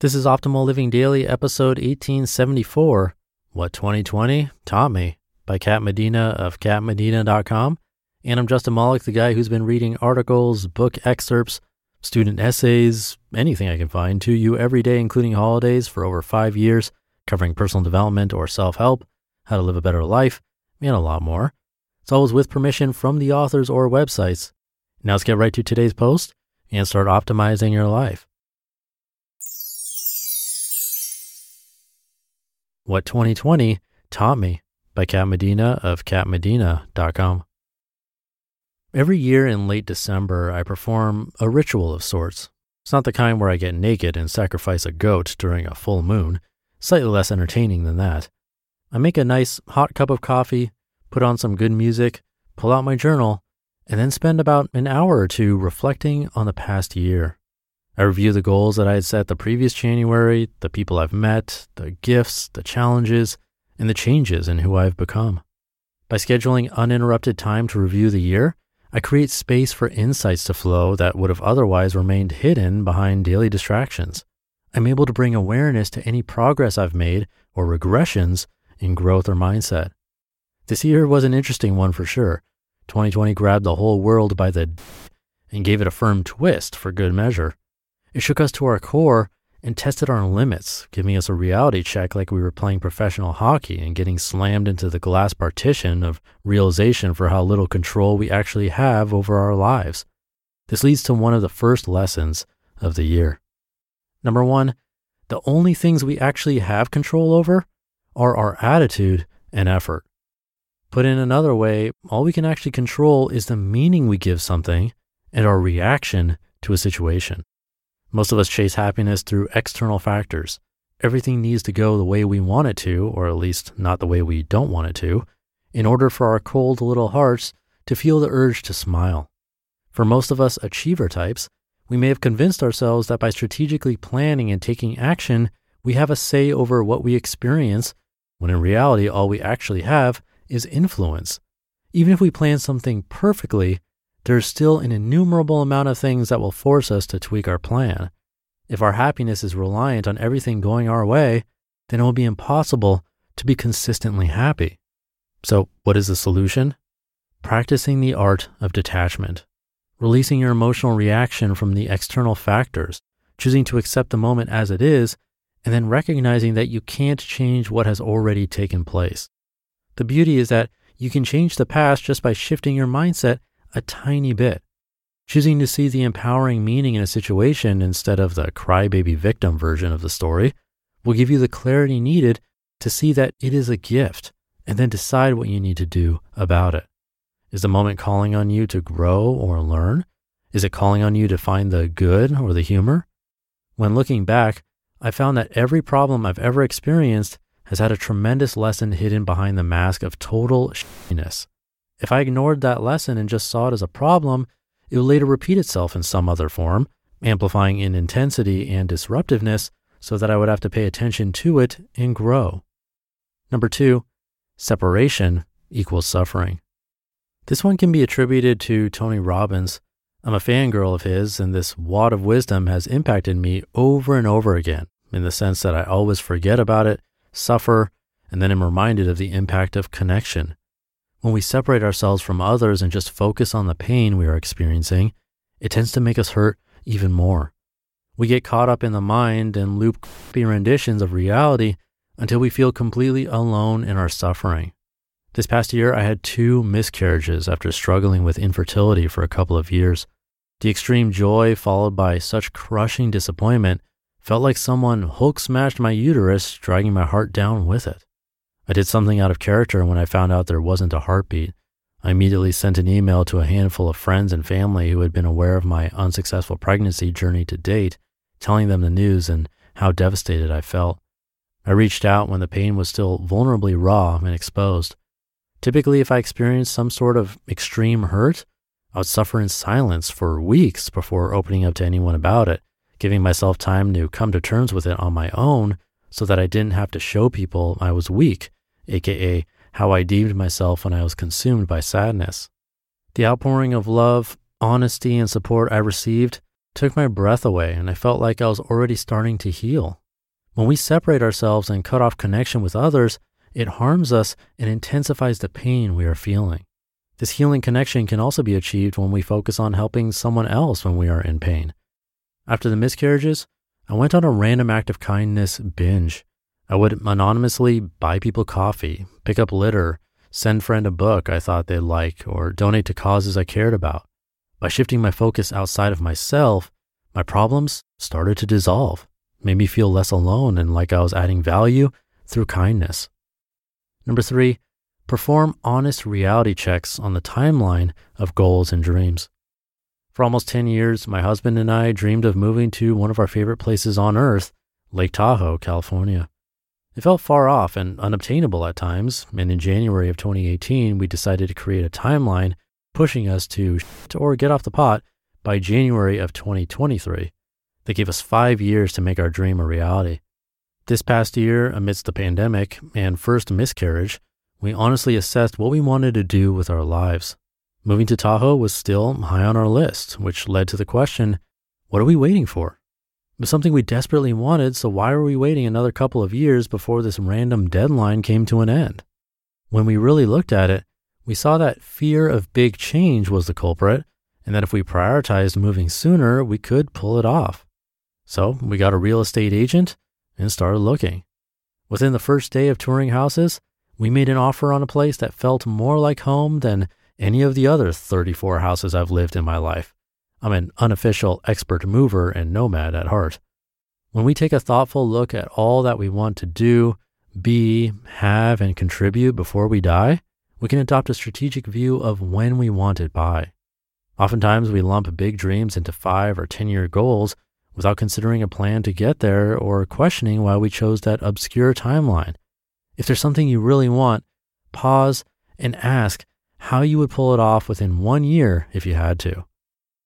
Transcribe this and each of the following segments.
This is Optimal Living Daily, episode 1874 What 2020 Taught Me by Kat Medina of katmedina.com. And I'm Justin Malik, the guy who's been reading articles, book excerpts, student essays, anything I can find to you every day, including holidays, for over five years, covering personal development or self help, how to live a better life, and a lot more. It's always with permission from the authors or websites. Now let's get right to today's post and start optimizing your life. What 2020 Taught Me by Kat Medina of katmedina.com. Every year in late December, I perform a ritual of sorts. It's not the kind where I get naked and sacrifice a goat during a full moon, slightly less entertaining than that. I make a nice hot cup of coffee, put on some good music, pull out my journal, and then spend about an hour or two reflecting on the past year. I review the goals that I had set the previous January, the people I've met, the gifts, the challenges, and the changes in who I've become. By scheduling uninterrupted time to review the year, I create space for insights to flow that would have otherwise remained hidden behind daily distractions. I'm able to bring awareness to any progress I've made or regressions in growth or mindset. This year was an interesting one for sure. 2020 grabbed the whole world by the d- and gave it a firm twist for good measure. It shook us to our core and tested our limits, giving us a reality check like we were playing professional hockey and getting slammed into the glass partition of realization for how little control we actually have over our lives. This leads to one of the first lessons of the year. Number one, the only things we actually have control over are our attitude and effort. Put in another way, all we can actually control is the meaning we give something and our reaction to a situation. Most of us chase happiness through external factors. Everything needs to go the way we want it to, or at least not the way we don't want it to, in order for our cold little hearts to feel the urge to smile. For most of us achiever types, we may have convinced ourselves that by strategically planning and taking action, we have a say over what we experience, when in reality, all we actually have is influence. Even if we plan something perfectly, there's still an innumerable amount of things that will force us to tweak our plan. If our happiness is reliant on everything going our way, then it will be impossible to be consistently happy. So, what is the solution? Practicing the art of detachment, releasing your emotional reaction from the external factors, choosing to accept the moment as it is, and then recognizing that you can't change what has already taken place. The beauty is that you can change the past just by shifting your mindset a tiny bit. Choosing to see the empowering meaning in a situation instead of the crybaby victim version of the story will give you the clarity needed to see that it is a gift and then decide what you need to do about it. Is the moment calling on you to grow or learn? Is it calling on you to find the good or the humor? When looking back, I found that every problem I've ever experienced has had a tremendous lesson hidden behind the mask of total shittiness. If I ignored that lesson and just saw it as a problem, it would later repeat itself in some other form, amplifying in intensity and disruptiveness so that I would have to pay attention to it and grow. Number two, separation equals suffering. This one can be attributed to Tony Robbins. I'm a fangirl of his, and this wad of wisdom has impacted me over and over again in the sense that I always forget about it, suffer, and then am reminded of the impact of connection. When we separate ourselves from others and just focus on the pain we are experiencing, it tends to make us hurt even more. We get caught up in the mind and loop renditions of reality until we feel completely alone in our suffering. This past year, I had two miscarriages after struggling with infertility for a couple of years. The extreme joy, followed by such crushing disappointment, felt like someone Hulk smashed my uterus, dragging my heart down with it. I did something out of character when I found out there wasn't a heartbeat. I immediately sent an email to a handful of friends and family who had been aware of my unsuccessful pregnancy journey to date telling them the news and how devastated I felt. I reached out when the pain was still vulnerably raw and exposed. Typically, if I experienced some sort of extreme hurt, I would suffer in silence for weeks before opening up to anyone about it, giving myself time to come to terms with it on my own so that I didn't have to show people I was weak, aka how I deemed myself when I was consumed by sadness. The outpouring of love, honesty, and support I received took my breath away and I felt like I was already starting to heal. When we separate ourselves and cut off connection with others, it harms us and intensifies the pain we are feeling. This healing connection can also be achieved when we focus on helping someone else when we are in pain. After the miscarriages, I went on a random act of kindness binge. I would anonymously buy people coffee, pick up litter, send friend a book I thought they'd like, or donate to causes I cared about. By shifting my focus outside of myself, my problems started to dissolve, made me feel less alone and like I was adding value through kindness. Number three, perform honest reality checks on the timeline of goals and dreams. For almost 10 years, my husband and I dreamed of moving to one of our favorite places on earth, Lake Tahoe, California. It felt far off and unobtainable at times, and in January of 2018, we decided to create a timeline pushing us to or get off the pot by January of 2023. They gave us five years to make our dream a reality. This past year, amidst the pandemic and first miscarriage, we honestly assessed what we wanted to do with our lives. Moving to Tahoe was still high on our list, which led to the question what are we waiting for? Was something we desperately wanted, so why were we waiting another couple of years before this random deadline came to an end? When we really looked at it, we saw that fear of big change was the culprit, and that if we prioritized moving sooner, we could pull it off. So we got a real estate agent and started looking. Within the first day of touring houses, we made an offer on a place that felt more like home than any of the other 34 houses I've lived in my life. I'm an unofficial expert mover and nomad at heart. When we take a thoughtful look at all that we want to do, be, have, and contribute before we die, we can adopt a strategic view of when we want it by. Oftentimes, we lump big dreams into five or 10 year goals without considering a plan to get there or questioning why we chose that obscure timeline. If there's something you really want, pause and ask how you would pull it off within one year if you had to.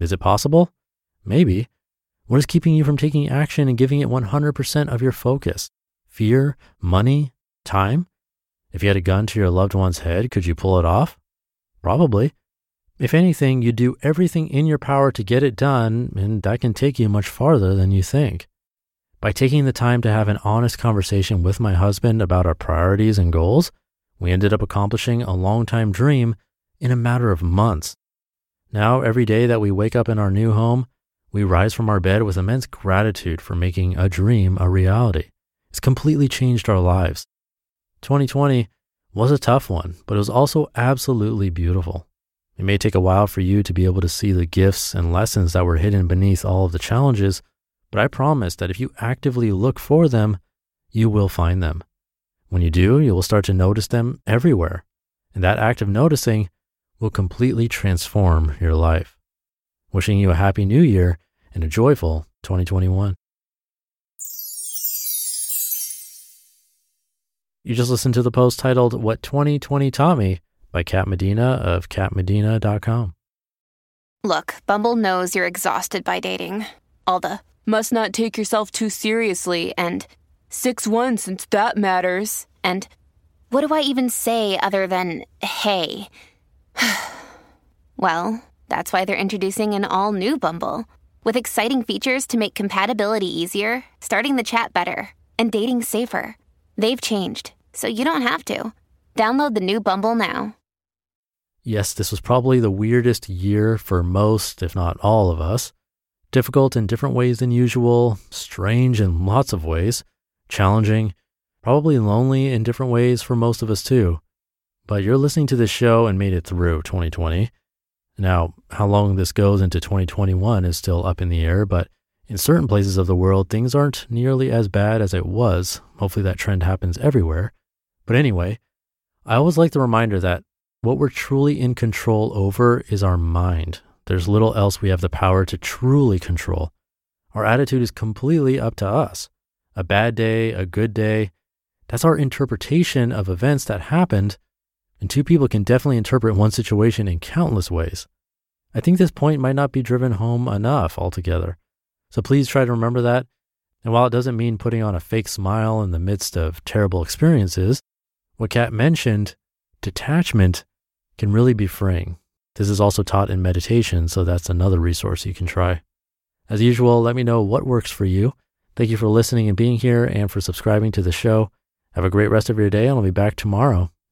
Is it possible? Maybe. What is keeping you from taking action and giving it 100% of your focus? Fear, money, time? If you had a gun to your loved one's head, could you pull it off? Probably. If anything, you'd do everything in your power to get it done, and that can take you much farther than you think. By taking the time to have an honest conversation with my husband about our priorities and goals, we ended up accomplishing a long-time dream in a matter of months. Now, every day that we wake up in our new home, we rise from our bed with immense gratitude for making a dream a reality. It's completely changed our lives. 2020 was a tough one, but it was also absolutely beautiful. It may take a while for you to be able to see the gifts and lessons that were hidden beneath all of the challenges, but I promise that if you actively look for them, you will find them. When you do, you will start to notice them everywhere, and that act of noticing will completely transform your life. Wishing you a happy new year and a joyful 2021. You just listened to the post titled What 2020 Taught Me by Kat Medina of katmedina.com. Look, Bumble knows you're exhausted by dating. All the must not take yourself too seriously and 6 1 since that matters. And what do I even say other than hey? well, that's why they're introducing an all new Bumble with exciting features to make compatibility easier, starting the chat better, and dating safer. They've changed, so you don't have to. Download the new Bumble now. Yes, this was probably the weirdest year for most, if not all of us. difficult in different ways than usual, strange in lots of ways, challenging, probably lonely in different ways for most of us too. But you're listening to this show and made it through 2020. Now, how long this goes into 2021 is still up in the air, but in certain places of the world, things aren't nearly as bad as it was. Hopefully, that trend happens everywhere. But anyway, I always like the reminder that what we're truly in control over is our mind. There's little else we have the power to truly control. Our attitude is completely up to us. A bad day, a good day, that's our interpretation of events that happened. And two people can definitely interpret one situation in countless ways. I think this point might not be driven home enough altogether. So please try to remember that. And while it doesn't mean putting on a fake smile in the midst of terrible experiences, what Kat mentioned, detachment, can really be freeing. This is also taught in meditation, so that's another resource you can try. As usual, let me know what works for you. Thank you for listening and being here and for subscribing to the show. Have a great rest of your day, and I'll be back tomorrow